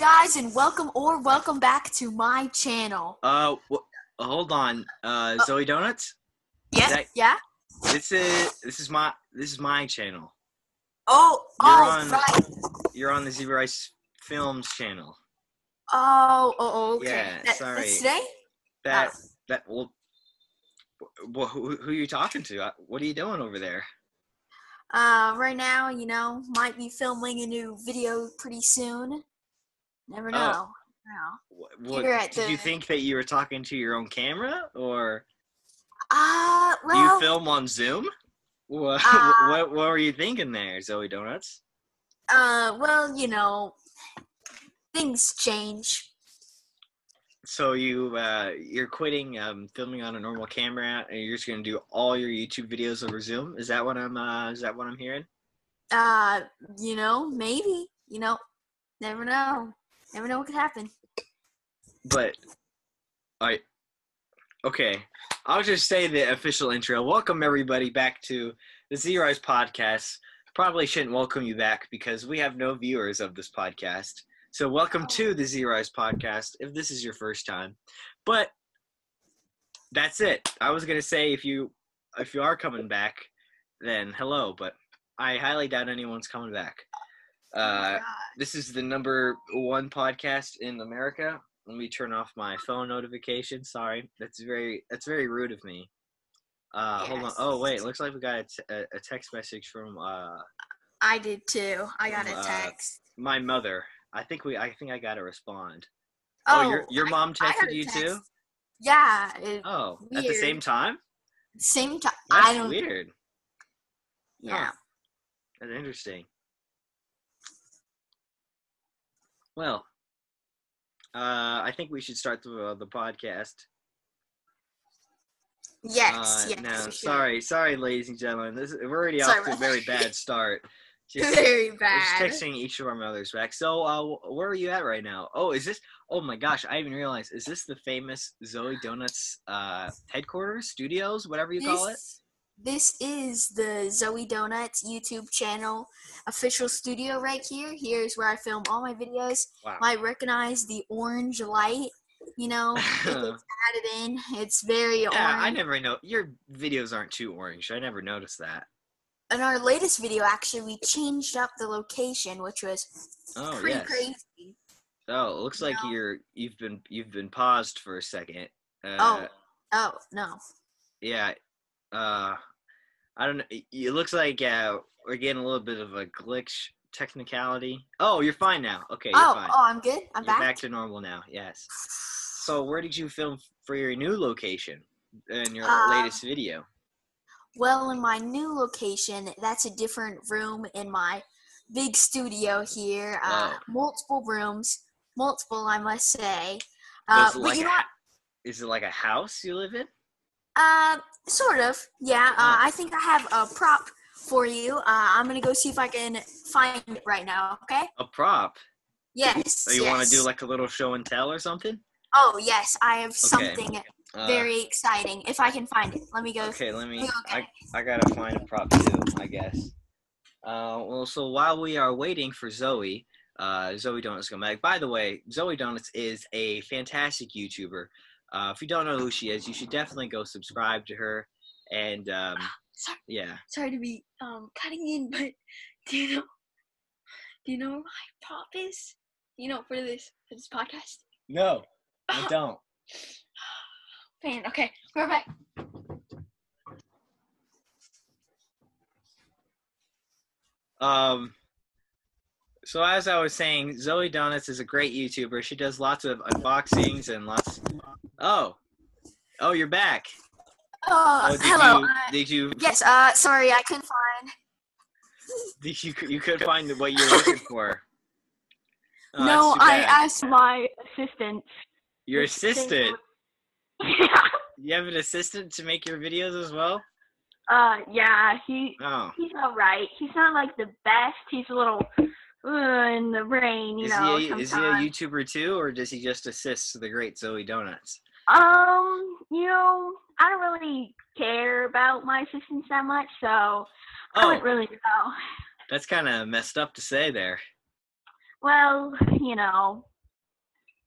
guys, and welcome or welcome back to my channel. Uh, w- hold on. Uh, Zoe Donuts. Yeah, that- yeah. This is this is my this is my channel. Oh, You're on- right. You're on the Zebra Rice Films channel. Oh, oh, oh, okay. Yeah, That- sorry. That's today? That Oh. that well. Well, who, who are you talking to? Uh, What are you doing over there? Uh, right now, you know, might be filming a new video pretty soon. Never Oh. know. No. What, what, did you think that you were talking to your own camera, or Uh, do you film on Zoom? What, Uh, what what were you thinking there, Zoe Donuts? uh, well, you know, things change. So you uh, you're quitting um, filming on a normal camera, and you're just gonna do all your YouTube videos over Zoom. Is that what I'm uh, is that what I'm hearing? Uh, you know, maybe, you know, never know. Never know what could happen. But I okay, I'll just say the official intro. Welcome everybody back to the Z Rice podcast. Probably shouldn't welcome you back because we have no viewers of this podcast. So welcome to the Z Rice podcast if this is your first time. But that's it. I was gonna say if you if you are coming back, then hello. But I highly doubt anyone's coming back. Oh Uh, this is the number one podcast in America. Let me turn off my phone notification. Sorry, that's very that's very rude of me. Uh, hold on. Oh wait, looks like we got a, t- a, text message from uh I did too. I got a Uh, text. my mother. I think we I think I got to respond. Oh, your your I- mom texted you text. too? Yeah, it, Oh, at the same time? same time. That's I don't. weird. Yeah. That's interesting. Well, uh, I think we should start the uh, the podcast. Yes. Uh, yes. no, sorry, sorry, ladies and gentlemen. This we're already Sorry off to a very bad start. Just, Very bad. just texting each of our mothers back. So, uh, where are you at right now? Oh, is this? Oh my gosh, I even realized. Is this the famous Zoe Donuts uh, headquarters, studios, whatever you call it? This, this is the Zoe Donuts YouTube channel official studio right here. Here's where I film all my videos. Wow. Might recognize the orange light. You know, it's added in. It's very orange. yeah, I never know. Your videos aren't too orange. I never noticed that. In our latest video, actually, we changed up the location, which was Oh pretty yes. crazy. Oh, it looks like No. you're you've been you've been paused for a second. Uh, Oh, oh no. yeah. Uh, I don't know. It, looks like uh, we're getting a little bit of a glitch technicality. Oh, you're fine now. Okay, you're Oh, fine. oh, I'm good. I'm you're back. back to normal now. Yes. So, where did you film for your new location in your Uh, latest video? Well, in my new location, that's a different room in my big studio here. Uh, multiple rooms, multiple, I must say. Uh, but like you know what? ha- is it like a house you live in? Uh, sort of. Yeah. Uh, Oh. I think I have a prop for you. Uh, I'm gonna go see if I can find it right now. Okay. A prop? Yes. So you want to do like a little show and tell or something? Oh yes, I have something Uh, very exciting. If I can find it, let me go. Okay, let me. Okay. I, I gotta find a prop too, I guess. Uh, well, so while we are waiting for Zoe, uh, Zoe Donuts come back. By the way, Zoe Donuts is a fantastic YouTuber. Uh, if you don't know who she is, you should definitely go subscribe to her. And um, Sorry, yeah, sorry to be um cutting in, but do you know? Do you know where my prop is? You know for this for this podcast? no, I don't. Man, okay, we're back. Um, so as I was saying, Zoe Donuts is a great YouTuber. She does lots of unboxings and lots. Oh, oh, you're back. Oh, did hello. You, uh, did you? yes. Uh, sorry, I couldn't find. Did you? You couldn't find what you were looking for. Oh, no, I asked my assistant. Your assistant. would- You have an assistant to make your videos as well. uh, yeah, he Oh, he's all right. He's not like the best. He's a little in the rain, you is know. he? A, is he a. YouTuber too, or does he just assist the great Zoe Donuts? Um, you know, I don't really care about my assistants that much, so I Oh, wouldn't really know. that's kind of messed up to say there. Well, you know,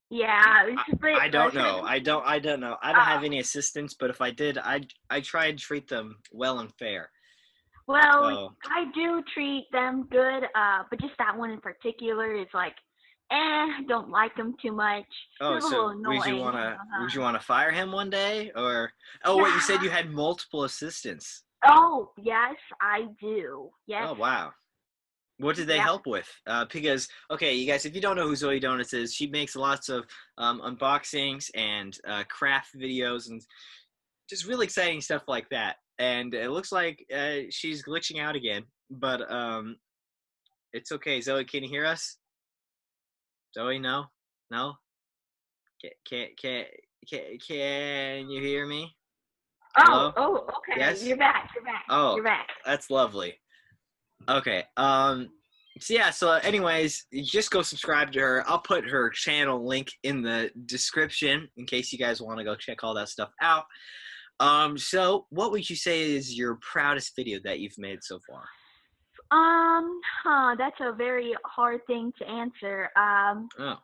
Yeah, it's I don't know. I don't. I don't know. I don't have Oh. any assistants, but if I did, I I try to treat them well and fair. Well, So I do treat them good, uh, but just that one in particular is like, eh, don't like them too much. oh, so would you wanna would uh-huh. you wanna fire him one day or? Oh wait, you said you had multiple assistants. Oh, yes, I do. Yes. Oh wow. What did they Yeah. help with? Uh, because okay, you guys, if you don't know who Zoe Donuts is, she makes lots of um, unboxings and uh, craft videos and just really exciting stuff like that. And it looks like uh, she's glitching out again, but um, it's okay. Zoe, can you hear us? Zoe, no, no. Can can can can, can you hear me? hello? Oh, oh, okay. Yes? You're back. You're back. Oh. You're back. That's lovely. Okay. Um so yeah, so anyways, just go subscribe to her. I'll put her channel link in the description in case you guys want to go check all that stuff out. Um so what would you say is your proudest video that you've made so far? Um, huh, that's a very hard thing to answer. Um, Oh.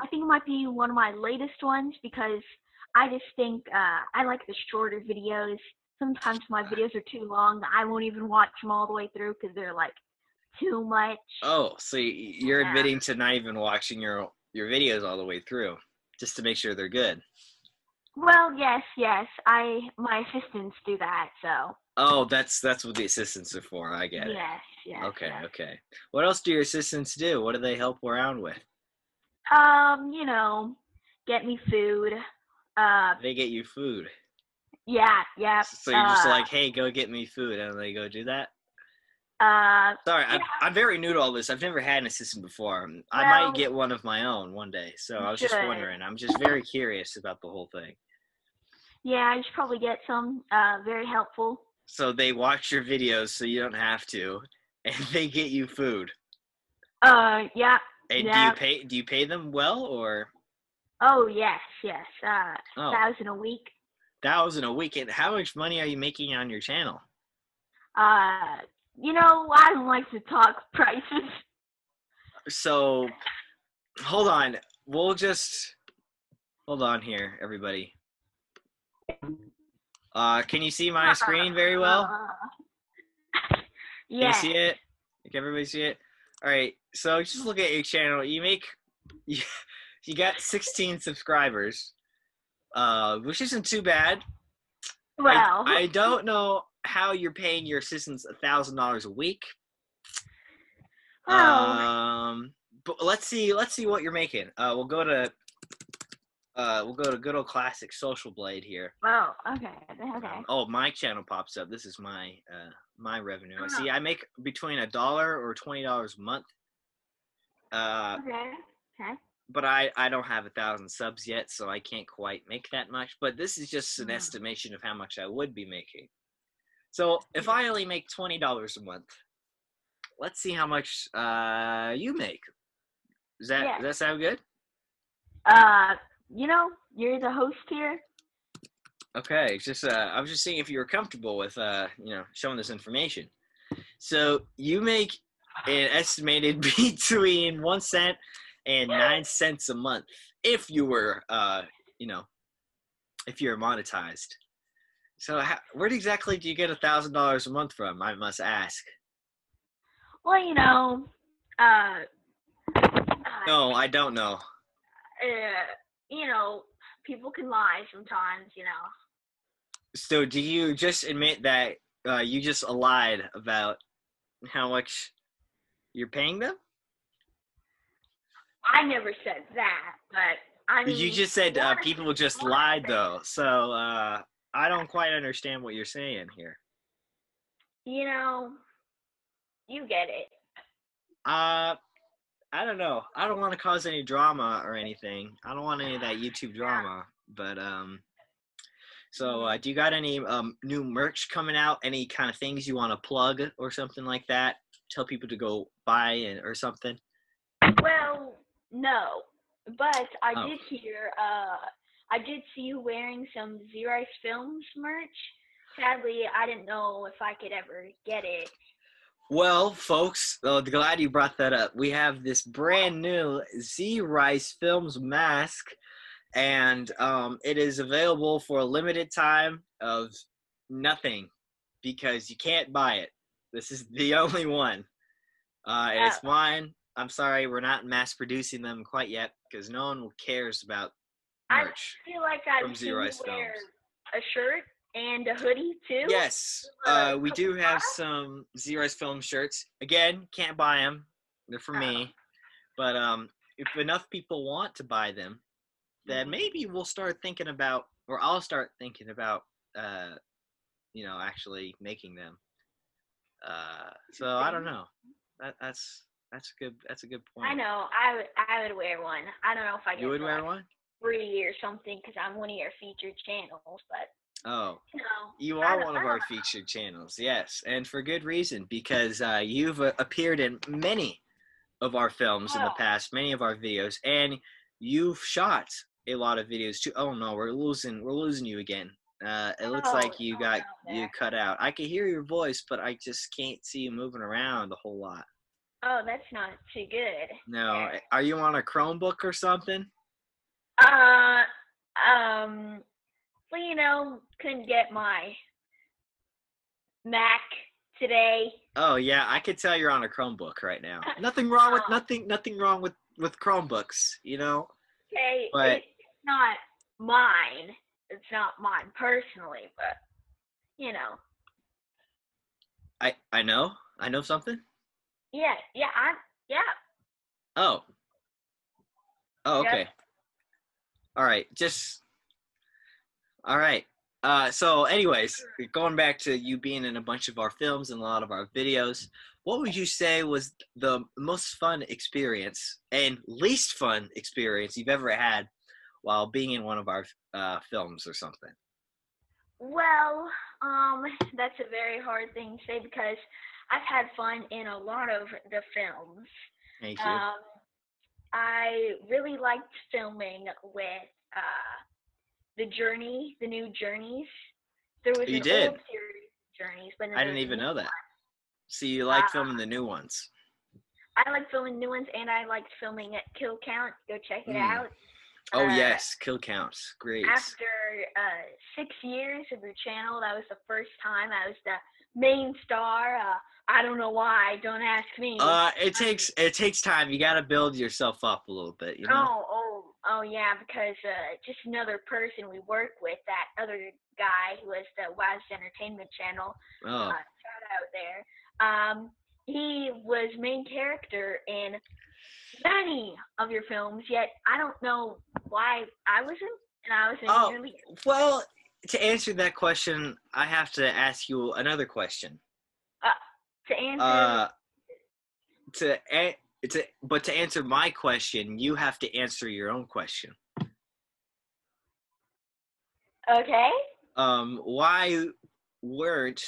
I think it might be one of my latest ones because I just think uh, I like the shorter videos. Sometimes my videos are too long. I won't even watch them all the way through because they're like too much. Oh, so you're Yeah. admitting to not even watching your your videos all the way through just to make sure they're good. Well, yes, yes. I my assistants do that, so Oh, that's that's what the assistants are for. I get it. yes, yes. Okay, yes. okay. What else do your assistants do? What do they help around with? Um, you know, get me food. Uh, They get you food. yeah, yeah. So you're just uh, like, hey, go get me food, and they go do that. Uh, Sorry, I'm. I'm very new to all this. I've never had an assistant before. I Well- might get one of my own one day. So I was just wondering. I'm just very curious about the whole thing. yeah, I should probably get some. Uh, very helpful. So they watch your videos, so you don't have to, and they get you food. Uh, yeah. And do you pay? Do you pay them well, or Oh yes, yes. Uh, oh, thousand a week. thousand a week? And how much money are you making on your channel? Uh, you know, I don't like to talk prices. So, hold on. We'll just hold on here, everybody. Uh, can you see my screen very well? Uh, Can yeah. you see it? Can everybody see it? All right. So just look at your channel. You make you, you got 16 subscribers, uh, which isn't too bad. I- I, don't know how you're paying your assistants a thousand dollars a week. well, Um, but let's see. Let's see what you're making. Uh, we'll go to. Uh, we'll go to good old classic social blade here. well, okay, okay. Um, oh, my channel pops up. This is my uh my revenue. I Oh. See, I make between a dollar or twenty dollars a month. Uh, okay, okay. but I I don't have a thousand subs yet, so I can't quite make that much. But this is just an Mm. estimation of how much I would be making. So if I only make twenty dollars a month, let's see how much uh you make. Does that Yeah. does that sound good? Uh, you know, you're the host here. Okay, just uh, I was just seeing if you were comfortable with uh, you know, showing this information. So you make an estimated between one cent and nine cents a month if you were, uh, you know, if you're monetized. So how, where exactly do you get a thousand dollars a month from? I must ask. Well, you know, uh, uh, No, I don't know. uh, you know, people can lie sometimes. You know. So do you just admit that uh, you just lied about how much you're paying them? I never said that, but I mean, You just said uh, people just lied though, so uh, I don't quite understand what you're saying here. You know, you get it. Uh, I don't know. I don't want to cause any drama or anything. I don't want any of that YouTube drama. But um, so uh, do you got any um new merch coming out? Any kind of things you want to plug or something like that? Tell people to go buy and, or something. Well, no, but I Oh. did hear. Uh, I did see you wearing some Z-Rice Films merch. Sadly, I didn't know if I could ever get it. Well, folks, uh, glad you brought that up. We have this brand new Z Rice Films mask, and um, it is available for a limited time of nothing because you can't buy it. This is the only one. Uh, and it's mine. I'm sorry, we're not mass producing them quite yet because no one cares about I feel like I've From Zero Ice wear Films. a shirt and a hoodie too. Yes, Uh, uh, we do have some Zero's film shirts. Again, can't buy them; they're for Oh. me. But um, if enough people want to buy them, then Mhm. maybe we'll start thinking about, or I'll start thinking about, uh, you know, actually making them. Uh, so I don't know. That, that's that's a good that's a good point. I know. I would. I would wear one. I don't know if I You would wear one? Free or something because I'm one of your featured channels, but Oh, you know. You are one of our know. featured channels, yes, and for good reason because uh, you've uh, appeared in many of our films in the Oh. past, many of our videos, and you've shot a lot of videos too. Oh no, we're losing, we're losing you again. Uh, it looks Oh, like you got you cut out. I can hear your voice, but I just can't see you moving around a whole lot. Oh, that's not too good. No, Yeah. are you on a Chromebook or something? Uh, um, well, you know, couldn't get my Mac today. Oh yeah, I could tell you're on a Chromebook right now. Nothing wrong with nothing. Nothing wrong with with Chromebooks. You know. Okay, But- it's not mine. It's not mine personally, but you know, I I know. I know something. yeah, yeah, I, yeah. Oh. Oh, Yep. All right. Just. All right. Uh, so, anyways, going back to you being in a bunch of our films and a lot of our videos, what would you say was the most fun experience and least fun experience you've ever had while being in one of our uh, films or something? Well, um, that's a very hard thing to say because I've had fun in a lot of the films. Thank you. Um, I really liked filming with uh, the Journey, the new Journeys. There was You an did? old series of Journeys, but I didn't even know that. one. See, you like uh, filming the new ones. I like filming new ones, and I liked filming at Kill Count. Go check it Mm. out. Oh uh, yes, kill counts. Great. After uh, six years of your channel, that was the first time I was the main star. Uh, I don't know why. Don't ask me. Uh, it takes it takes time. You got to build yourself up a little bit, you know. Oh, oh, oh, yeah, because uh, just another person we work with, that other guy who has the Wise Entertainment Channel, Oh, uh, shout out there. Um, he was main character in many of your films, yet I don't know why I wasn't, and I was in Oh. well, to answer that question, I have to ask you another question. To answer, Uh, to a- to but to answer my question, you have to answer your own question. okay. Um, why weren't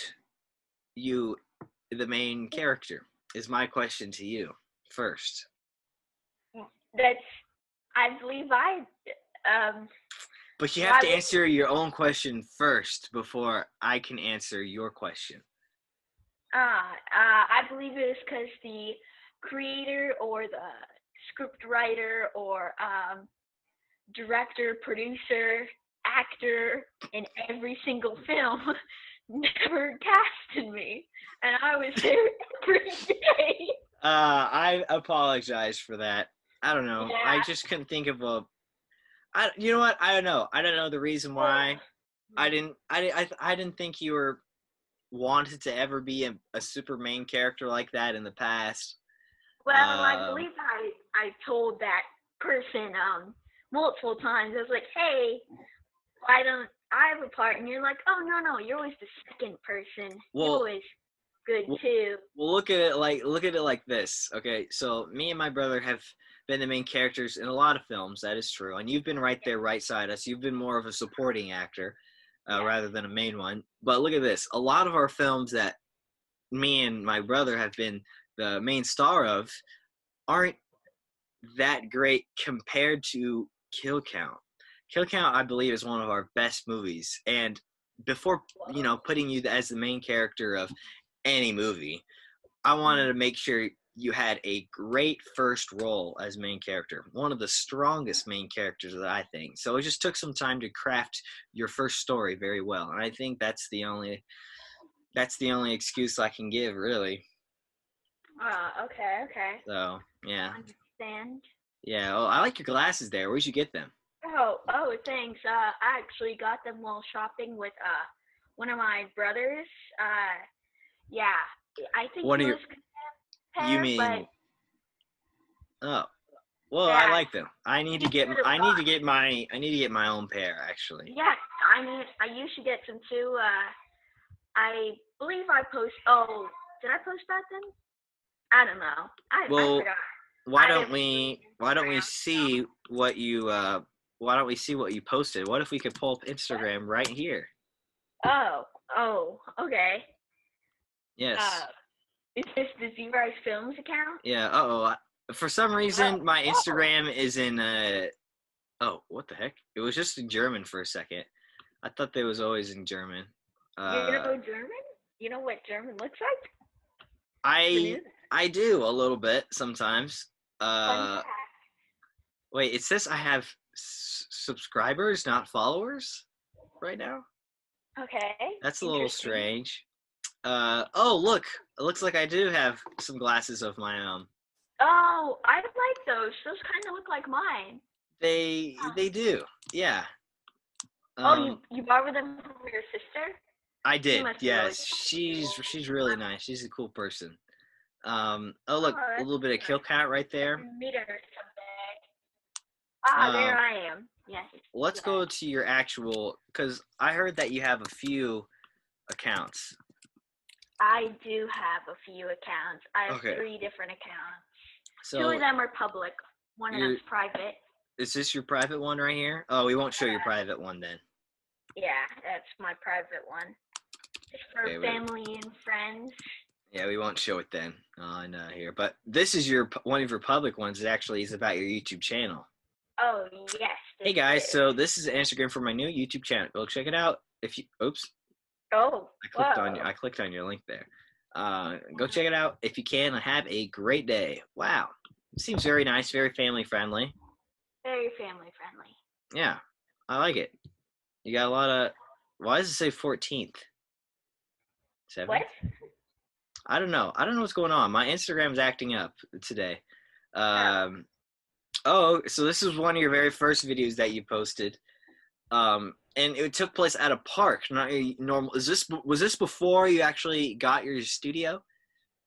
you the main character? Is my question to you first. That's, I believe I, um, But you have to answer your own question first before I can answer your question. Ah, uh, I believe it is because the creator or the script writer or um, director, producer, actor in every single film never casted me, and I was there every day. Uh, I apologize for that. I don't know. I just couldn't think of a. I you know what? I don't know. I don't know the reason why. I didn't. I I I didn't think you were wanted to ever be a, a super main character like that in the past. Well, I Um, believe I I told that person um multiple times. I was like, hey, why don't I have a part? And you're like, oh no no, you're always the second person. Well- you're always good well- too. Well, look at it like look at it like this. Okay, so me and my brother have been the main characters in a lot of films. That is true, and you've been right there, right side us. You've been more of a supporting actor uh, Yeah. rather than a main one. But look at this. A lot of our films that me and my brother have been the main star of aren't that great compared to Kill Count. Kill Count, I believe, is one of our best movies. And before you know putting you as the main character of any movie, I wanted to make sure you had a great first role as main character, one of the strongest main characters that I think. So it just took some time to craft your first story very well, and I think that's the only that's the only excuse I can give, really. Uh, okay, okay. So yeah, Understand. yeah. Oh, I like your glasses there. Where'd you get them? Oh, oh, thanks. Uh, I actually got them while shopping with uh one of my brothers. Uh, yeah, I think One he of your- gonna You mean? Oh, well, I like them. I need to get. I need to get my. I need to get my own pair actually. yeah, I mean, I used to get some too. Uh, I believe I post. Oh, did I post that then? I don't know. I, Well, I forgot. Why don't we? Why don't we see what you? uh Why don't we see what you posted? What if we could pull up Instagram right here? Oh, oh, okay. Yes. Uh, is this the Z Rice Films account? yeah. Uh oh. For some reason, my Instagram is in. uh Oh, what the heck? It was just in German for a second. I thought they was always in German. You're gonna Uh, go German? You know what German looks like? I I do a little bit sometimes. Uh, wait, it says I have s- subscribers, not followers, right now. Okay. That's a little strange. Uh oh, look! It looks like I do have some glasses of my own. Oh, I like those. Those kind of look like mine. They they do, yeah. oh, Um, you you borrowed them from your sister? I did. must be really Yes, she's she's really nice. She's a cool person. Um. Oh, look, Oh, a little bit of Kill Count right there. Meet her someday. Ah, there Um, I am. Yes. Let's go to your actual, because I heard that you have a few accounts. I do have a few accounts. I have Okay. three different accounts. So Two of them are public. One of them's private. is this your private one right here? Oh, we won't show your private one then. Yeah, that's my private one. It's for Okay, family and friends. Yeah, we won't show it then on uh, here. But this is your one of your public ones. It actually is about your YouTube channel. Oh yes. Hey guys, is. so this is Instagram for my new YouTube channel. Go check it out. If you, oops, Oh. I clicked on whoa. I clicked on your link there. Uh, go check it out if you can. Have a great day. Wow, seems very nice, very family friendly. Very family friendly. Yeah, I like it. You got a lot of. Why does it say 14th? Seven. What? I don't know. I don't know what's going on. My Instagram's acting up today. Um, oh, so this is one of your very first videos that you posted, um, and it took place at a park, not your normal. Is this was this before you actually got your studio?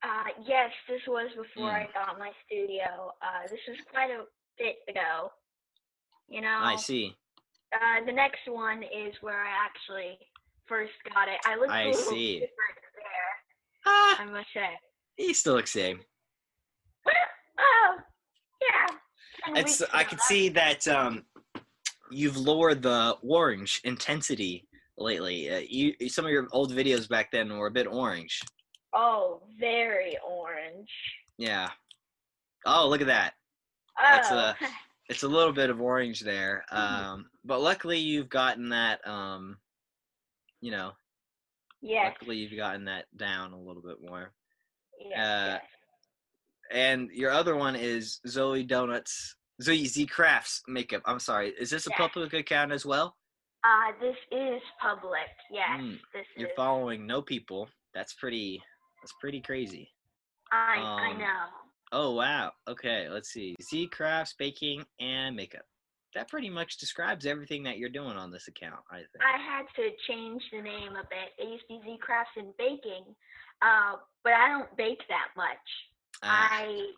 Uh, yes, this was before Mm. I got my studio. Uh, this was quite a bit ago. You know. I see. Uh, the next one is where I actually first got it. I look I a little see. different there, Ah, I must say. you still look same. oh, yeah. 10 It's. I can see that um, you've lowered the orange intensity lately. Uh, you some of your old videos back then were a bit orange. Oh, very orange. Yeah. Oh, look at that. Oh, That's a- it's a little bit of orange there um but luckily you've gotten that um you know yes, luckily you've gotten that down a little bit more yes, uh, yes. and your other one is zoe donuts zoe z crafts makeup i'm sorry is this a Yeah. public account as well Uh, this is public. Yes, Mm, this you're is. following no people that's pretty that's pretty crazy I I um, know. oh wow okay let's see z crafts baking and makeup that pretty much describes everything that you're doing on this account i think I had to change the name a bit. It used to be Z Crafts and Baking, uh, but I don't bake that much. Ah, I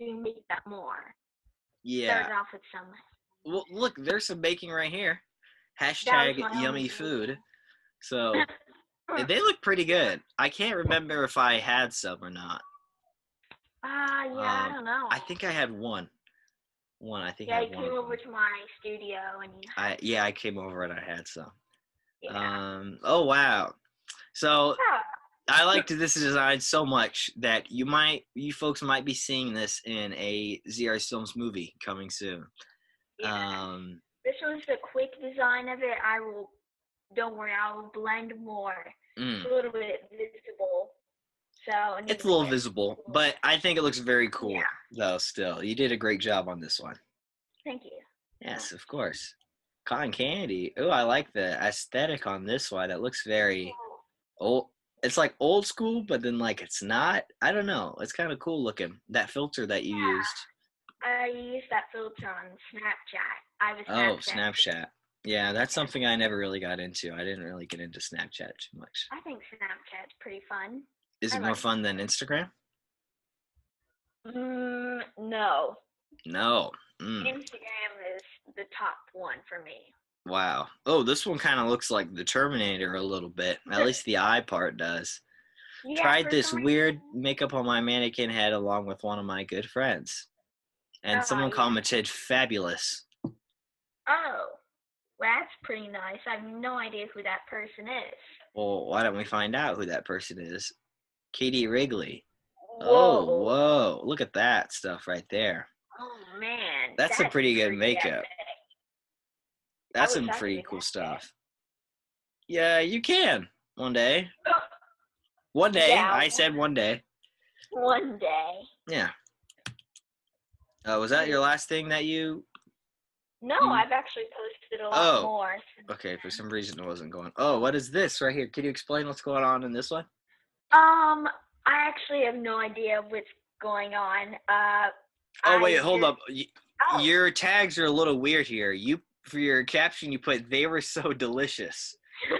do make that more. Yeah Started off with some. Well, look, there's some baking right here. Hashtag yummy only food. So they look pretty good. I can't remember if I had some or not. Ah, yeah, I Um, don't know. I think I had one. One, I think yeah, I you had one. came over to my studio and you. I yeah, I came over and I had some. Yeah. Um. Oh wow. So Yeah. I liked this design so much that you might, you folks might be seeing this in a ZR Films movie coming soon. yeah. Um. this was the quick design of it. I will. Don't worry, I will blend more. mm. It's a little bit visible. So It's a little it- visible, but I think it looks very cool. Yeah. Though still, you did a great job on this one. Thank you. Yes, of course. Cotton candy. Oh, I like the aesthetic on this one. It looks very old. It's like old school, but then like it's not. I don't know. It's kind of cool looking. That filter that you Yeah. used. I used that filter on Snapchat. I was. Oh, Snapchat. Snapchat. Yeah, that's something I never really got into. I didn't really get into Snapchat too much. I think Snapchat's pretty fun. Is I it more fun than Instagram? Mm, no. No. Mm, Instagram is the top one for me. Wow. Oh, this one kind of looks like the Terminator a little bit. At least the eye part does. Yeah, Tried this weird makeup on my mannequin head along with one of my good friends. And Oh, someone yeah. commented, fabulous. Oh, that's pretty nice. I have no idea who that person is. Well, why don't we find out who that person is? Katie Wrigley. Oh, whoa. Oh, whoa. Look at that stuff right there. Oh man. That's a pretty good makeup. epic. That's some pretty cool stuff. Yeah, you can. One day. One day. Yeah. I said one day. One day. Yeah. Uh, was that your last thing that you No, Mm. I've actually posted a lot Oh. more. Okay, for some reason it wasn't going. Oh, what is this right here? Can you explain what's going on in this one? Um, I actually have no idea what's going on. Uh. Oh I wait, hold just- up. Y- Oh, Your tags are a little weird here. You for your caption you put they were so delicious.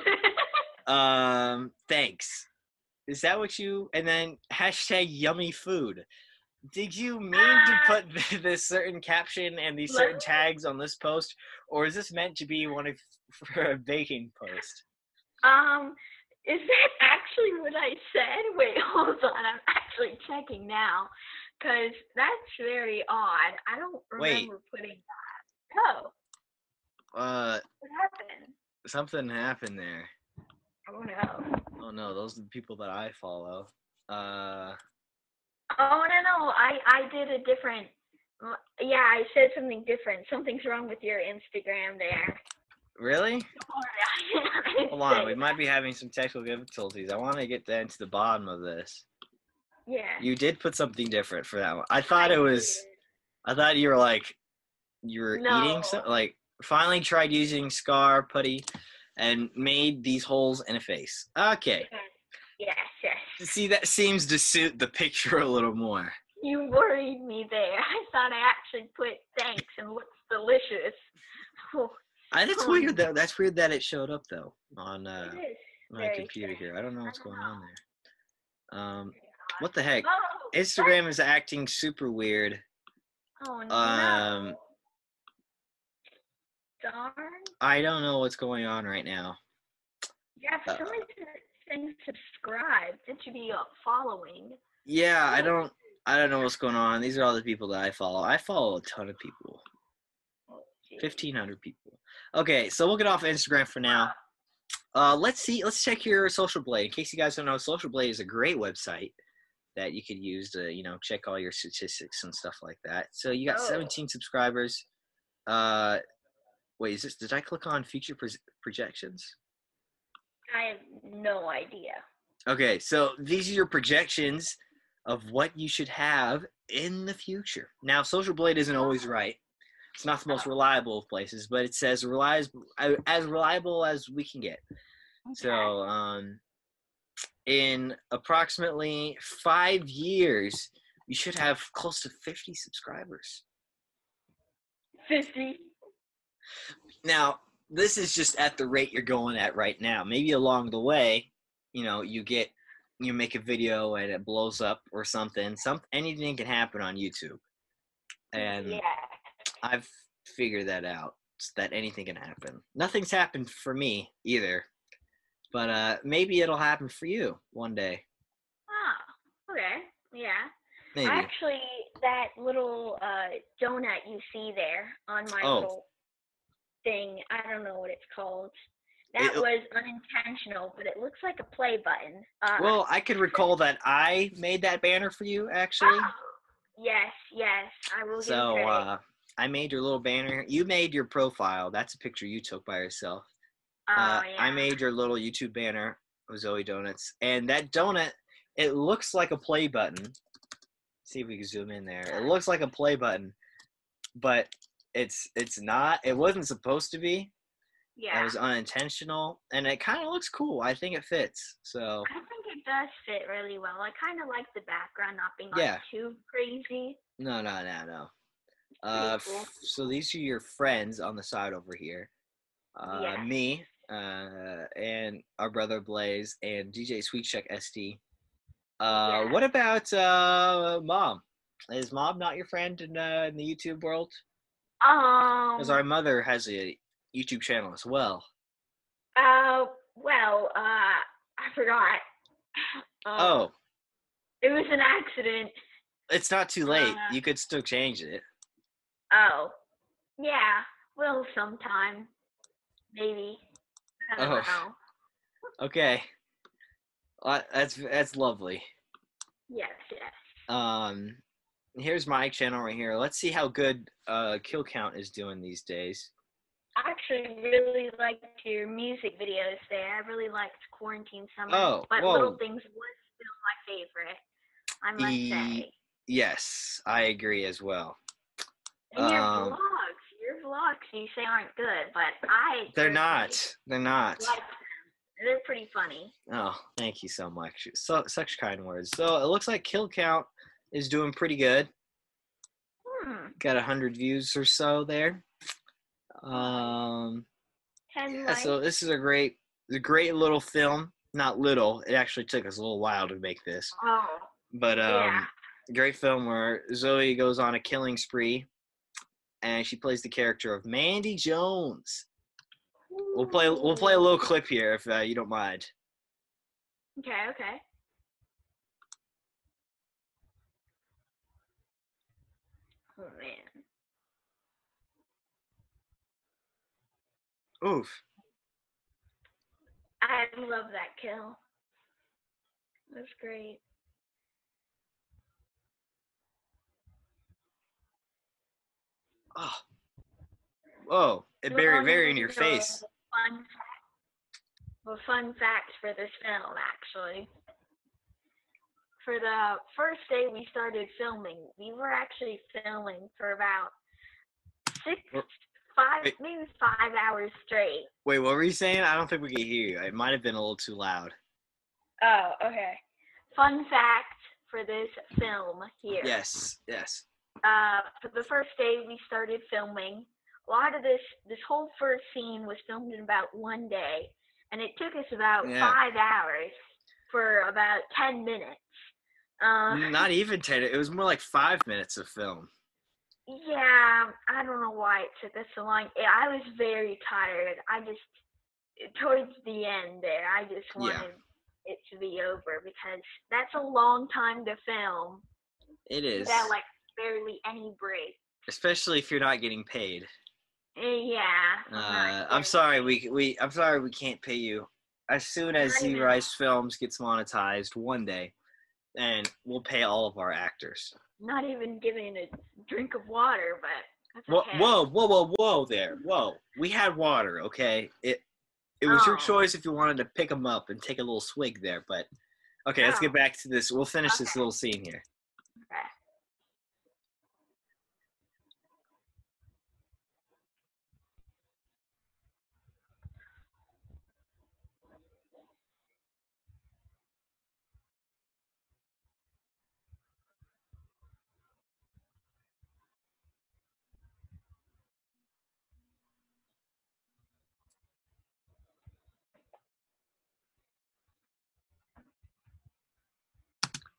Um, thanks. Is that what you and then hashtag yummy food? Did you mean to put this certain caption and these certain tags on this post, or is this meant to be one of for a baking post? um, is that actually what I said? Wait, hold on. I'm actually checking now, cause that's very odd. I don't Wait. remember putting that. Oh, Uh, what happened? something happened there. Oh no. Oh no, those are the people that I follow. Uh, Oh no no, I I did a different. uh, Yeah, I said something different. Something's wrong with your Instagram there. really? Hold on, we might be having some technical difficulties. I want to get down to the bottom of this. Yeah. You did put something different for that one. I thought it was. I thought you were like, you were eating something. Like. Finally tried using scar putty, and made these holes in a face. Okay, Yes, yes. see that seems to suit the picture a little more. You worried me there. I thought I actually put thanks and looks delicious. Oh, I, that's Oh. weird though. That's weird that it showed up though on uh, my computer strange. here. I don't know what's going on there. Um, what the heck? Oh, Instagram is acting super weird. Oh no. Um, Darn. I don't know what's going on right now. Yeah, for uh, some reason it's saying subscribe. It should be following. Yeah, I don't. I don't know what's going on. These are all the people that I follow. I follow a ton of people. Oh. Fifteen hundred people. Okay, so we'll get off Instagram for now. Uh, let's see. Let's check your Social Blade. In case you guys don't know, Social Blade is a great website that you could use to, you know, check all your statistics and stuff like that. So you got Oh. 17 subscribers. Uh, wait, is this? Did I click on future projections? I have no idea. Okay, so these are your projections of what you should have in the future. Now, Social Blade isn't always right. It's not the most reliable of places, but it says reliable, as reliable as we can get. Okay. So, um, in approximately five years, you should have close to 50 subscribers. fifty. Now, this is just at the rate you're going at right now. Maybe along the way, you know, you get you make a video and it blows up or something. Some anything can happen on YouTube. And yeah. I've figured that out. That anything can happen. Nothing's happened for me either. But uh maybe it'll happen for you one day. Ah, okay. Yeah. Maybe. Actually, that little uh, donut you see there on my Oh. little thing, I don't know what it's called. That It- was unintentional, but it looks like a play button. Uh, well, I could recall that I made that banner for you actually. oh, yes, yes, I will So uh I made your little banner. You made your profile. That's a picture you took by yourself. oh, Uh, yeah. I made your little YouTube banner with Zoe Donuts, and that donut it looks like a play button. See if we can zoom in there. It looks like a play button, but it's it's not. It wasn't supposed to be. Yeah. It was unintentional, and it kind of looks cool. I think it fits. So I think it does fit really well. I kind of like the background not being like Yeah. too crazy. no, no, no, no. Uh, cool. f- so these are your friends on the side over here. Uh, Yeah. me, uh, and our brother Blaze, and DJ Sweet Check SD. Uh, Yeah. what about uh, mom? Is mom not your friend in, uh, in the YouTube world? Um. Because our mother has a YouTube channel as well. Uh. Well. Uh. I forgot. Um, Oh, It was an accident. it's not too late. Uh, you could still change it. Oh. Yeah. Well, sometime. Maybe. I don't Oh. know. Okay. Uh, that's that's lovely. Yes. Yes. Um, here's my channel right here. Let's see how good uh kill count is doing these days. I actually really liked your music videos there. I really liked Quarantine Summer. Oh, but whoa. Little Things was still my favorite. I must E- say. Yes, I agree as well. And your um, vlogs, your vlogs you say aren't good, but I They're not. They're not. like. They're pretty funny. Oh, thank you so much. So such kind words. So it looks like kill count is doing pretty good. Hmm. Got a hundred views or so there. Um, yeah, so this is a great, a great little film. Not little. It actually took us a little while to make this, oh, but um, yeah. great film where Zoe goes on a killing spree, and she plays the character of Mandy Jones. We'll play. We'll play a little clip here if uh, you don't mind. Okay, okay. Man. Oof. I love that kill. That's great. Oh. Whoa. It very, very in your face. Fun. Well, fun fact for this film, actually. For the first day we started filming, we were actually filming for about six, five, wait. maybe five hours straight. Wait, what were you saying? I don't think we could hear you. It might have been a little too loud. Oh, okay. Fun fact for this film here. Yes. Yes. uh, for the first day we started filming. A lot of this, this whole first scene was filmed in about one day, and it took us about Yeah. five hours for about ten minutes. Uh, Not even ten. It was more like five minutes of film. yeah, I don't know why it took us so long. I was very tired. I just towards the end there, I just Yeah. wanted it to be over because that's a long time to film It is. without like barely any break. Especially if you're not getting paid. Eh, Yeah. I'm Uh, I'm sorry. We we. I'm sorry we can't pay you. As soon as Z Rice Films gets monetized one day, and we'll pay all of our actors. not even giving a drink of water, but Whoa, okay. whoa, whoa, whoa, whoa! There, whoa. We had water, okay. It it was your Oh. choice if you wanted to pick them up and take a little swig there, but okay. Let's Oh. get back to this. We'll finish this little scene here. Okay.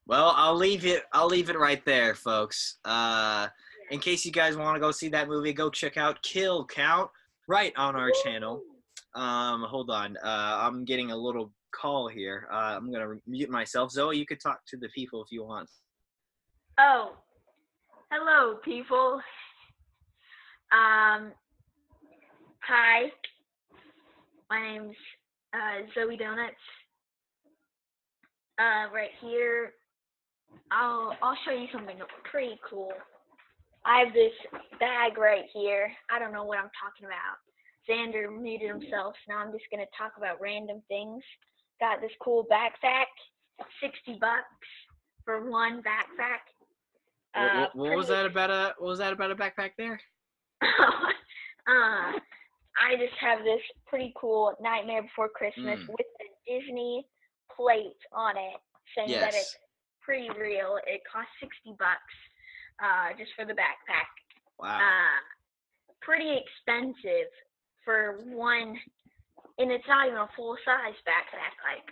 Well, I'll leave it. I'll leave it right there, folks. Uh, in case you guys want to go see that movie, go check out Kill Count right on our channel. Um, hold on. Uh, I'm getting a little call here. Uh, I'm gonna mute myself. Zoe, you could talk to the people if you want. Oh, hello, people. Um, hi. My name's uh, Zoe Donuts. Uh, right here, I'll I'll show you something pretty cool. I have this bag right here. I don't know what I'm talking about. Xander muted himself, so now I'm just gonna talk about random things. Got this cool backpack. sixty bucks for one backpack. What, Uh, what, what was that about a what was that about a backpack there? uh, I just have this pretty cool Nightmare Before Christmas Mm. with a Disney plate on it saying that it's pretty real. It cost 60 bucks uh, just for the backpack. Wow. Uh, pretty expensive for one, and it's not even a full size backpack. Like,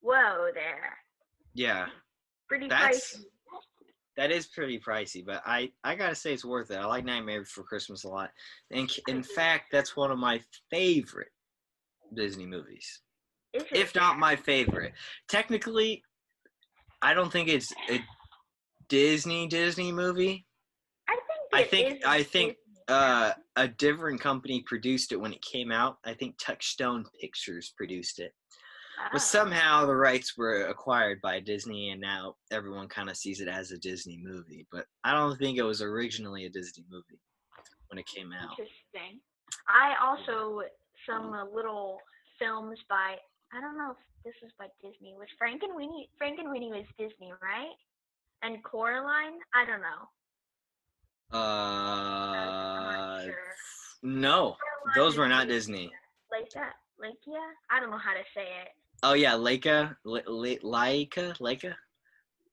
whoa there. yeah. Pretty That's- pricey. That is pretty pricey, but I, I gotta say it's worth it. I like Nightmare Before Christmas a lot. And c- in fact, that's one of my favorite Disney movies, if not my favorite. Technically, I don't think it's a Disney Disney movie. I think. I think- I a think, Uh, a different company produced it when it came out. I think Touchstone Pictures produced it. But Oh. somehow the rights were acquired by Disney, and now everyone kind of sees it as a Disney movie. But I don't think it was originally a Disney movie when it came out. Interesting. I also some little films by I don't know if this was by Disney. Was Frankenweenie Frank and Winnie was Disney, right? And Coraline, I don't know. Uh, sure. no, Coraline those were not Disney. Like that, like yeah. I don't know how to say it. Oh yeah, Laika, Le- Le- Laika, Laika.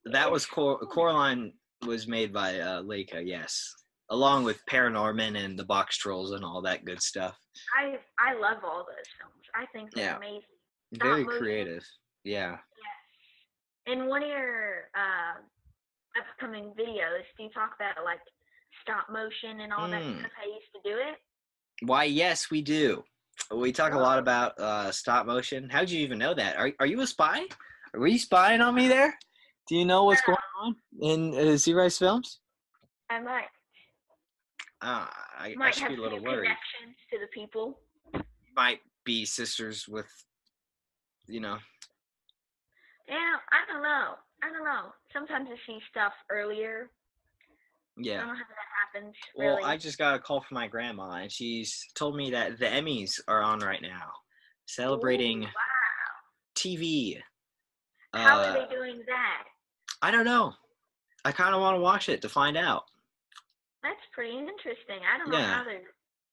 That was Cor- Coraline was made by uh, Laika, yes, along with Paranorman and the Box Trolls and all that good stuff. I I love all those films. I think they're Yeah. amazing. Very motion. creative. Yeah. Yes. In one of your uh, upcoming videos, do you talk about like stop motion and all that Mm. stuff? How you used to do it? Why, yes, we do. We talk a lot about uh, stop motion. How'd you even know that? Are, are you a spy? Were you spying on me there? Do you know what's going on in uh, Z Rice Films? I might Uh, I, I might should have be a little worried. connections to the people. Might be sisters with, you know. Yeah, I don't know. I don't know. Sometimes I see stuff earlier. Yeah. I don't know how that happens. Well, really. I just got a call from my grandma, and she's told me that the Emmys are on right now, celebrating Ooh, wow. TV. How Uh, are they doing that? I don't know. I kind of want to watch it to find out. That's pretty interesting. I don't know Yeah. how they're.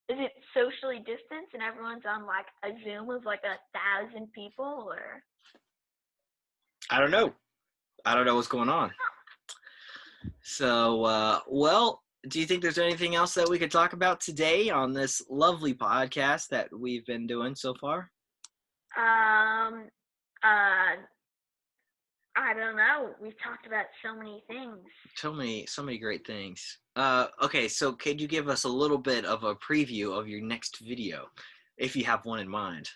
Is it socially distanced and everyone's on like a Zoom of like a thousand people, or? I don't know. I don't know what's going on. So, uh, well, do you think there's anything else that we could talk about today on this lovely podcast that we've been doing so far? Um, uh, I don't know. We've talked about so many things. So many, so many great things. Uh, okay, so could you give us a little bit of a preview of your next video, if you have one in mind?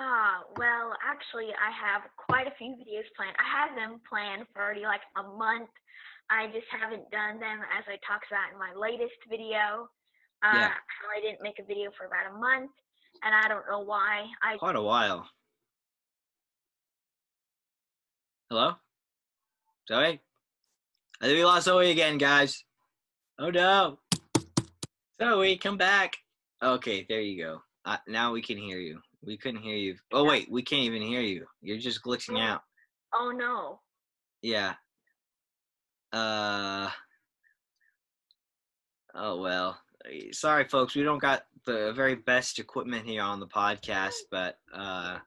Ah, well, actually, I have quite a few videos planned. I have them planned for already like a month. I just haven't done them as I talked about in my latest video. Uh, Yeah. How I didn't make a video for about a month, and I don't know why. I Quite a while. Hello? Zoe? I think we lost Zoe again, guys. Oh no. Zoe, come back. Okay, there you go. Uh, now we can hear you. We couldn't hear you. Oh wait, we can't even hear you. You're just glitching out. oh no. Yeah. Uh. Oh well. Sorry, folks. We don't got the very best equipment here on the podcast, but uh,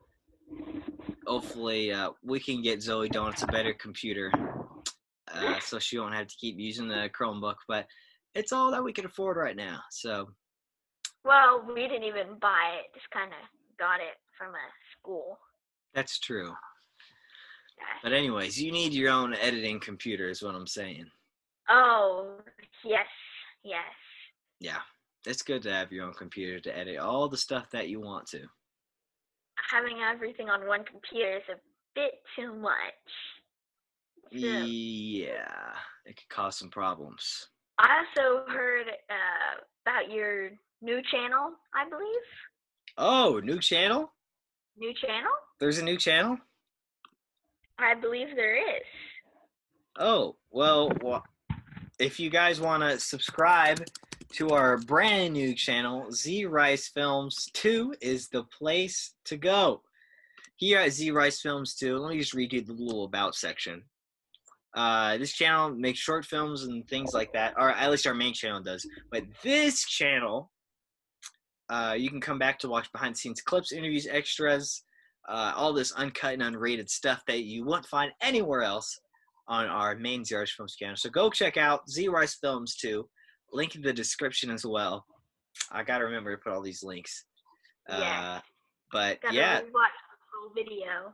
hopefully uh, we can get Zoe Donuts a better computer, uh, so she won't have to keep using the Chromebook. But it's all that we can afford right now. So Well, we didn't even buy it. Just kind of got it from a school. that's true. But anyways, you need your own editing computer, is what I'm saying. Oh yes, yes. Yeah, it's good to have your own computer to edit all the stuff that you want to. Having everything on one computer is a bit too much. So, Yeah, it could cause some problems. I also heard uh, about your new channel. I believe Oh, new channel? new channel. There's a new channel? I believe there is. Oh, well, well if you guys want to subscribe to our brand new channel, Z Rice Films 2 is the place to go. here at Z Rice Films 2, Let me just read you the little about section. Uh, this channel makes short films and things like that, or at least our main channel does. But this channel, uh, you can come back to watch behind the scenes clips, interviews, extras, uh, all this uncut and unrated stuff that you won't find anywhere else on our main Z Rice Films channel. So go check out Z Rice Films too. Link in the description as well. I gotta remember to put all these links. Yeah. Uh, but Gotta yeah, rewatch the whole video.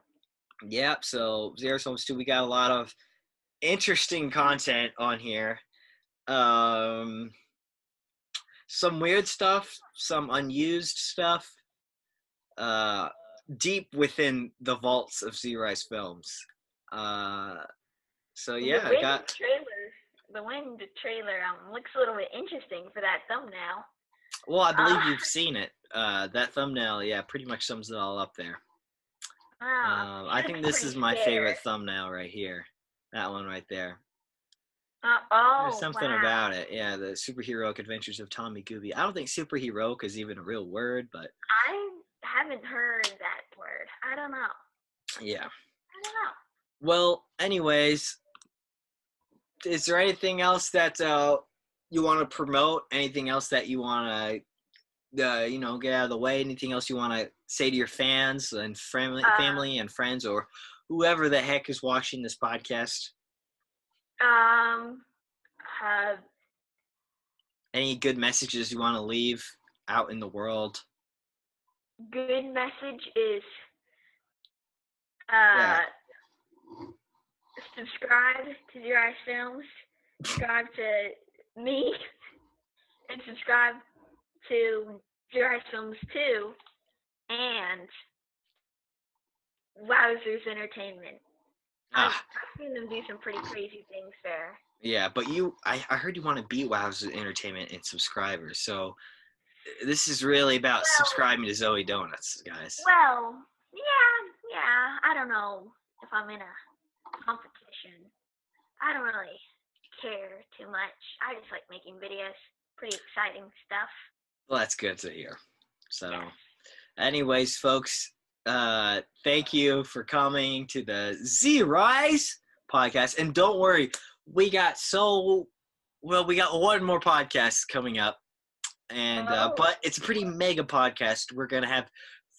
Yep. So Z Rice Films too. We got a lot of interesting content on here. Um, some weird stuff, some unused stuff. Uh, deep within the vaults of Z Rice Films. Uh, so yeah, I got. trailer. The wind trailer um, looks a little bit interesting for that thumbnail. Well, I believe Ah. you've seen it. Uh, that thumbnail, yeah, pretty much sums it all up there. Wow. Um, I think this is my favorite thumbnail right here. That one right there. Uh, oh, There's something wow. about it. Yeah, the superheroic adventures of Tommy Gooby. I don't think superheroic is even a real word, but I haven't heard that word. I don't know. yeah. I don't know. Well, anyways, is there anything else that uh, you want to promote? Anything else that you want to, uh, you know, get out of the way? Anything else you want to say to your fans and family, Uh, family and friends, or whoever the heck is watching this podcast? Um, uh, Any good messages you want to leave out in the world? good message is uh, Yeah. Subscribe to Z Rice Films, subscribe to me, and subscribe to Z Rice Films too, and Wowzers Entertainment. I've, Ah. I've seen them do some pretty crazy things there. Yeah, but you, I, I heard you want to beat Wowzers Entertainment in subscribers. So this is really about Well- subscribing to Zoe Donuts, guys. Well, yeah, yeah. I don't know if I'm in a competition. I don't really care too much. I just like making videos. Pretty exciting stuff. Well, that's good to hear. So, Yes. anyways, folks, uh, thank you for coming to the Z Rice podcast. And don't worry, we got so well. We got one more podcast coming up, and uh, Oh. but it's a pretty mega podcast. We're gonna have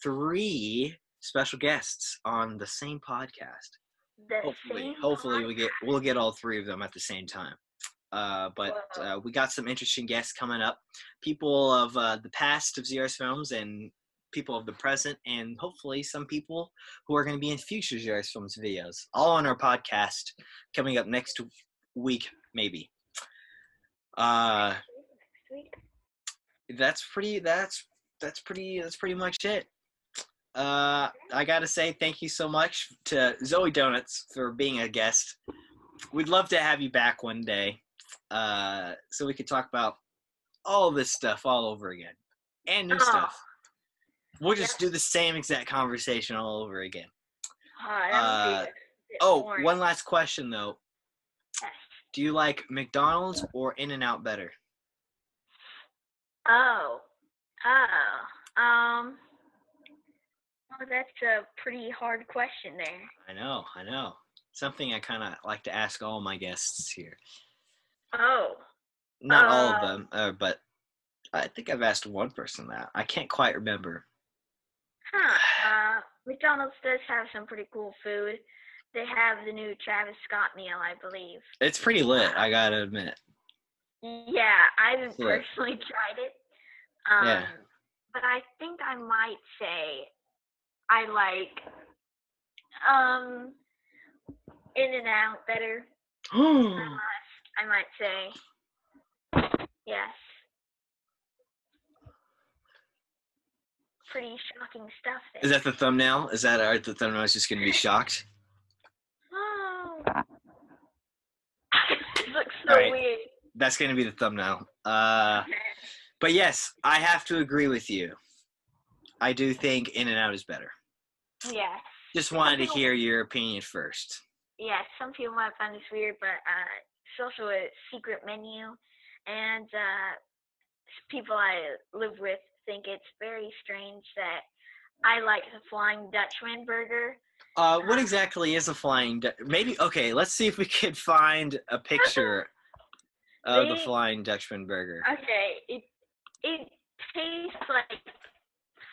three special guests on the same podcast. The hopefully hopefully we get we'll get all three of them at the same time. Uh, but uh, we got some interesting guests coming up. People of uh, the past of Z Rice films and people of the present and hopefully some people who are going to be in future Z Rice films videos all on our podcast coming up next week maybe. Uh Next week. that's pretty that's that's pretty that's pretty much it uh i gotta say thank you so much to zoe donuts for being a guest we'd love to have you back one day uh so we could talk about all this stuff all over again and new Oh. stuff we'll just do the same exact conversation all over again Oh, Uh, be a bit oh boring. one last question though do you like mcdonald's or in and out better Oh. Oh. Um. Oh, that's a pretty hard question there. i know i know something i kind of like to ask all my guests here Oh. Not all of Uh, them, uh, but I think I've asked one person that. I can't quite remember. Huh. Uh, McDonald's does have some pretty cool food. They have the new Travis Scott meal, I believe. It's pretty lit, I gotta admit. Yeah, I haven't Yeah. personally tried it. Um, Yeah. But I think I might say I like um In and Out better. I might say. Yes. Pretty shocking stuff there. Is that the thumbnail? Is that our the thumbnail is just gonna be shocked? Oh. it looks so Alright. weird. That's gonna be the thumbnail. Uh, but yes, I have to agree with you. I do think In and Out is better. Yeah. Just wanted to hear your opinion first. Yeah, some people might find this weird, but uh, it's also a secret menu, and uh, people I live with think it's very strange that I like the Flying Dutchman burger. Uh, what exactly is a flying? Du- Maybe okay. Let's see if we could find a picture of the flying Dutchman burger. Okay, it it tastes like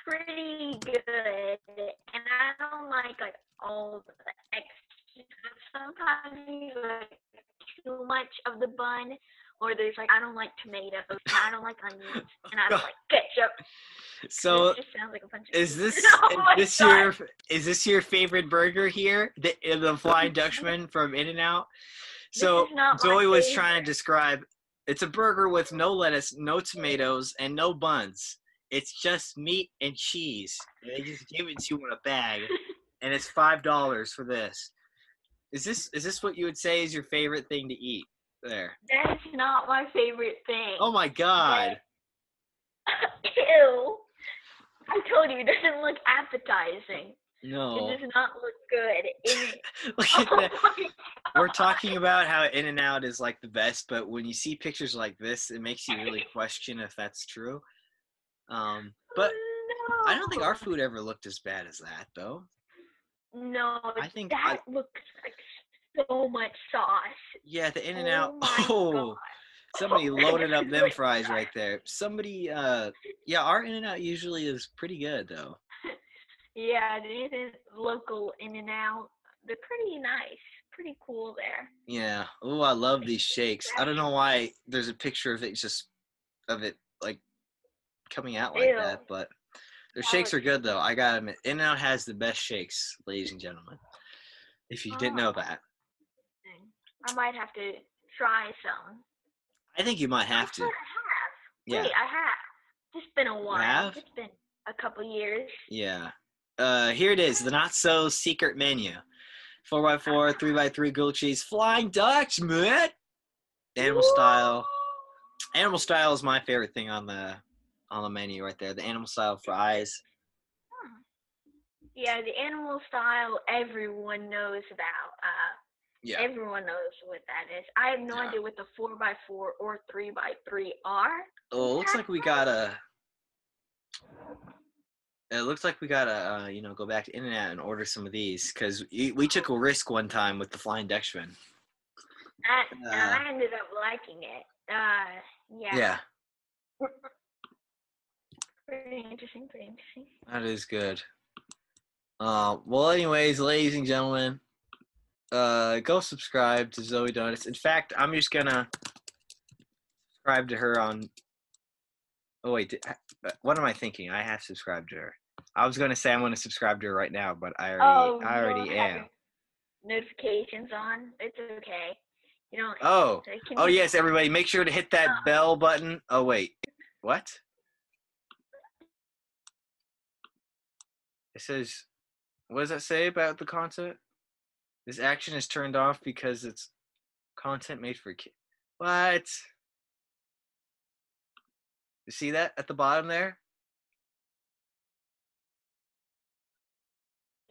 pretty good, and I don't like like all the extra. Sometimes you like too much of the bun, or there's like I don't like tomatoes, and I don't like onions, and I don't like ketchup. So like a bunch of is this Oh is this God. your is this your favorite burger here? The the flying Dutchman from In and Out. So Zoe was trying to describe. It's a burger with no lettuce, no tomatoes, and no buns. It's just meat and cheese. They just give it to you in a bag, and it's five dollars for this. Is this is this what you would say is your favorite thing to eat? There. That is not my favorite thing. Oh my god. Ew. I told you, it doesn't look appetizing. No. It does not look good. Look oh at that. my We're talking about how In and Out is like the best, but when you see pictures like this, it makes you really question if that's true. Um, but I don't think our food ever looked as bad as that, though. No, I think that looks like so much sauce. Yeah, the In and Out. Oh Oh, somebody Oh, loaded up them fries right there. Somebody, uh, yeah, our In and Out usually is pretty good though. Yeah, it is local in and out. They're pretty nice, pretty cool there. Yeah. Oh, I love these shakes. I don't know why there's a picture of it just of it like coming out like Ew. that, but their shakes are good though. I gotta admit, In and Out has the best shakes, ladies and gentlemen. If you didn't know Oh. that, I might have to try some. I think you might have to. I have. Yeah. Wait, I have. It's been a while. have? It's been a couple years. Yeah. Uh, here it is, the not so secret menu. 4x4, 3x3 grilled cheese, Flying Dutchman. Animal style. Animal style is my favorite thing on the on the menu right there. The animal style fries. Yeah, the animal style everyone knows about. Uh, Yeah. everyone knows what that is. I have no Yeah. idea what the four x four or three x three are. Oh, it looks like we gotta. It looks like we gotta, uh, you know, go back to In and order some of these because we took a risk one time with the Flying Dutchman. I, Uh. I ended up liking it. Uh, yeah. Yeah, Pretty interesting. Pretty interesting. that is good. Uh, well, anyways, ladies and gentlemen, uh, go subscribe to Zoe Donuts. In fact, I'm just gonna subscribe to her on. Oh wait, did- what am I thinking? I have subscribed to her. I was gonna say I'm gonna subscribe to her right now, but I already, oh, I already am. Notifications on. It's okay. You don't. Oh, oh yes, everybody, make sure to hit that Uh. bell button. Oh wait, what? It says, what does that say about the content? This action is turned off because it's content made for kids. What? You see that at the bottom there?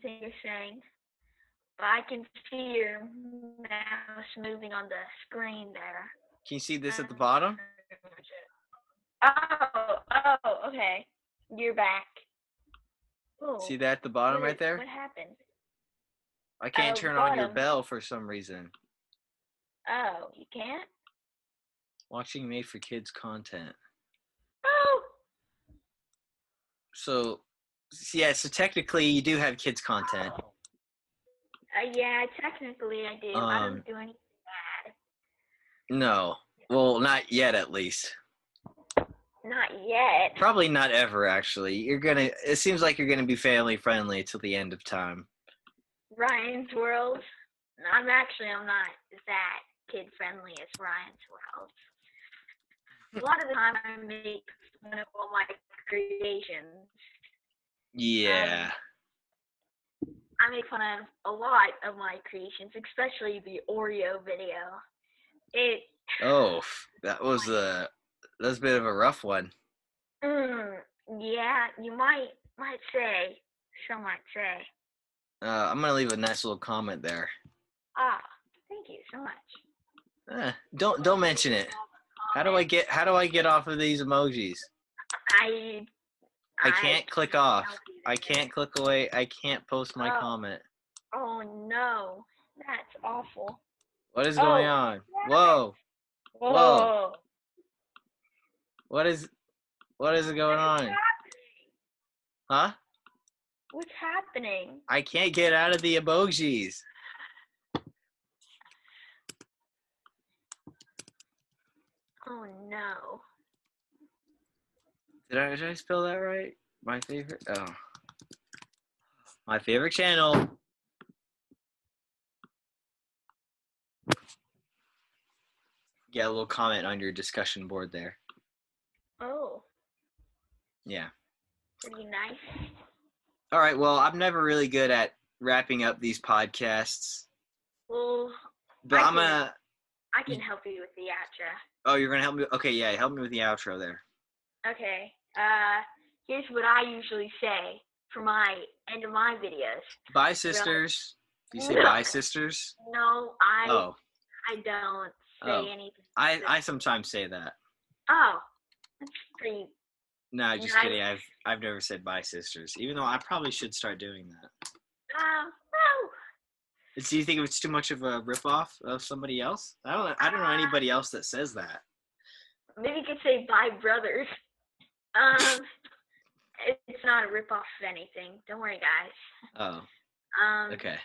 you're saying. But I can see your mouse moving on the screen there. Can you see this at the Um, bottom? Oh, oh, okay. You're back. Ooh, See that at the bottom right is- there? What happened? I can't Oh, turn on your bell for some reason. Oh, you can't? Watching made for kids content. Oh, So, yeah, so technically you do have kids content. uh, yeah, technically I do. I Um, don't do anything bad. No. Well, not yet at least. Not yet. Probably not ever actually. You're to it seems like you're going to be family friendly till the end of time. Ryan's World. I'm actually I'm not that kid friendly as Ryan's World. A lot of the time I make fun of all my creations. Yeah. Um, I make fun of a lot of my creations, especially the Oreo video. It oh, that was a that was a bit of a rough one. mm, yeah, you might might say, some might say. Uh, I'm going to leave a nice little comment there. Ah, thank you so much. Eh, don't don't mention it. How do I get how do I get off of these emojis? I I can't click off. I can't click away. I can't post my Oh. comment. Oh no, that's awful. What is going Oh, on? Whoa. Whoa. Whoa. What is what is going What's on? happening? Huh? What's happening? I can't get out of the emojis. Oh no. Did I, did I spell that right? My favorite? Oh. My favorite channel. Get a little comment on your discussion board there. Oh, Yeah. pretty nice. All right. Well, I'm never really good at wrapping up these podcasts, Well, but I I'm can- gonna. I can help you with the outro. Oh, you're gonna help me. Okay, yeah, help me with the outro there. Okay. Uh, here's what I usually say for my end of my videos. Bye, sisters. Do you say bye, sisters? No, I Oh, I don't say Oh. anything. I I sometimes say that. Oh, pretty. No, just Nice. kidding. I've I've never said bye, sisters. Even though I probably should start doing that. Um, no. Do you think it's too much of a ripoff of somebody else? I don't. I don't know anybody else that says that. Maybe you could say bye, brothers. Um, it's not a ripoff of anything. Don't worry, guys. Oh, Um. okay.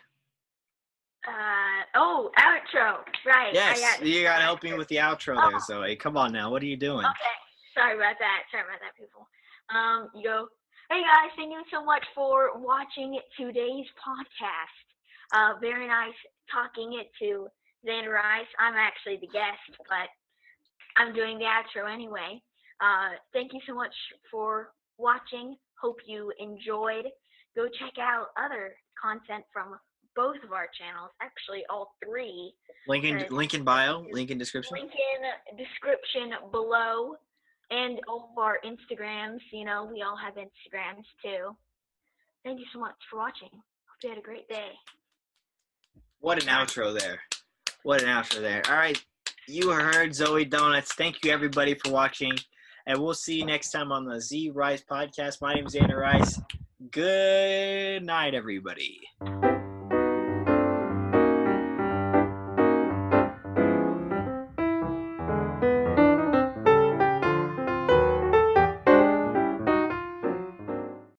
Uh. Oh, outro. Right. I Yes, got- you gotta help me with the outro there, Oh. Zoe. Come on now. What are you doing? Okay. Sorry about that. Sorry about that, people. Um, you go. Hey guys, thank you so much for watching today's podcast. Uh, very nice talking it to Xander Rice. I'm actually the guest, but I'm doing the outro anyway. Uh, thank you so much for watching. Hope you enjoyed. Go check out other content from both of our channels. Actually, all three. Link in link in bio. Link in description. Link in description below and all of our Instagrams. You know, we all have Instagrams too. Thank you so much for watching. Hope you had a great day. What an outro there. What an outro there. All right. You heard Zoe Donuts. Thank you, everybody, for watching. And we'll see you next time on the Z Rice podcast. My name is Anna Rice. Good night, everybody.